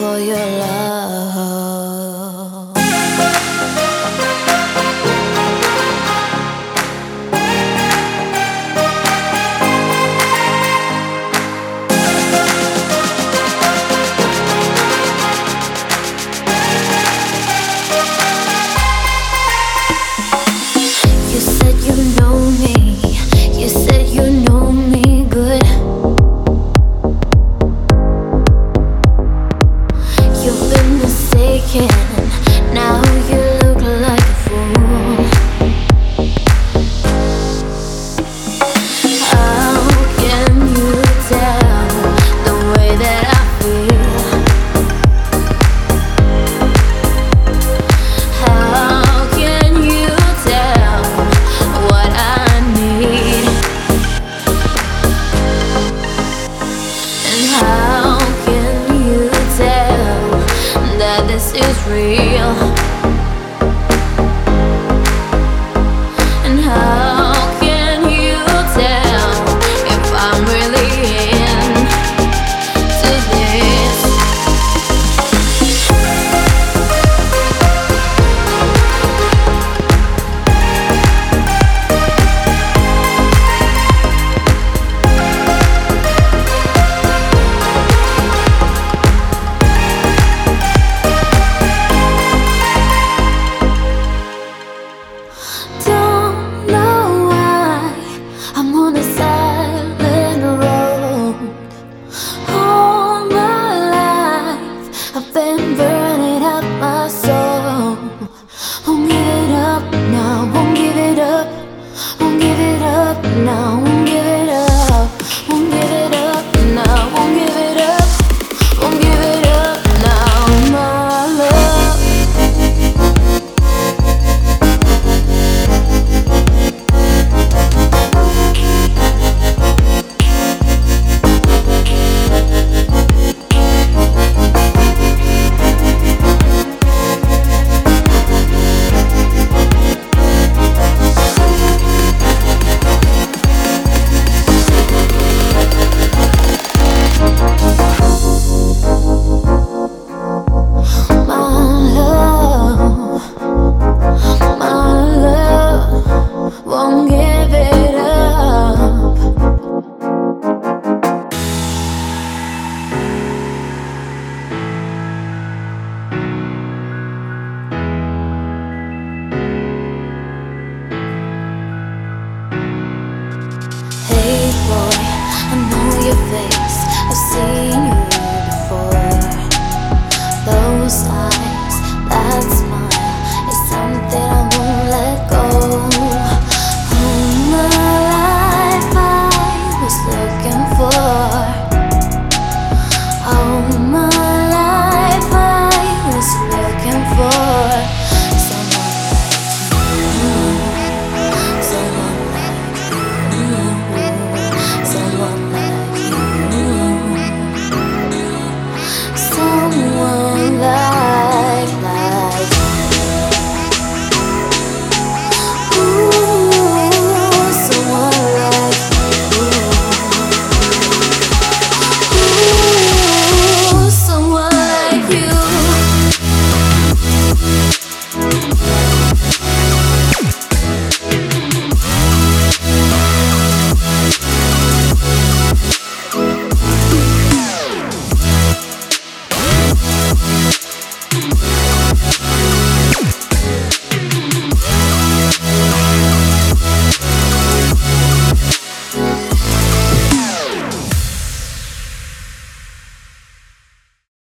face. I've seen you before. Those eyes.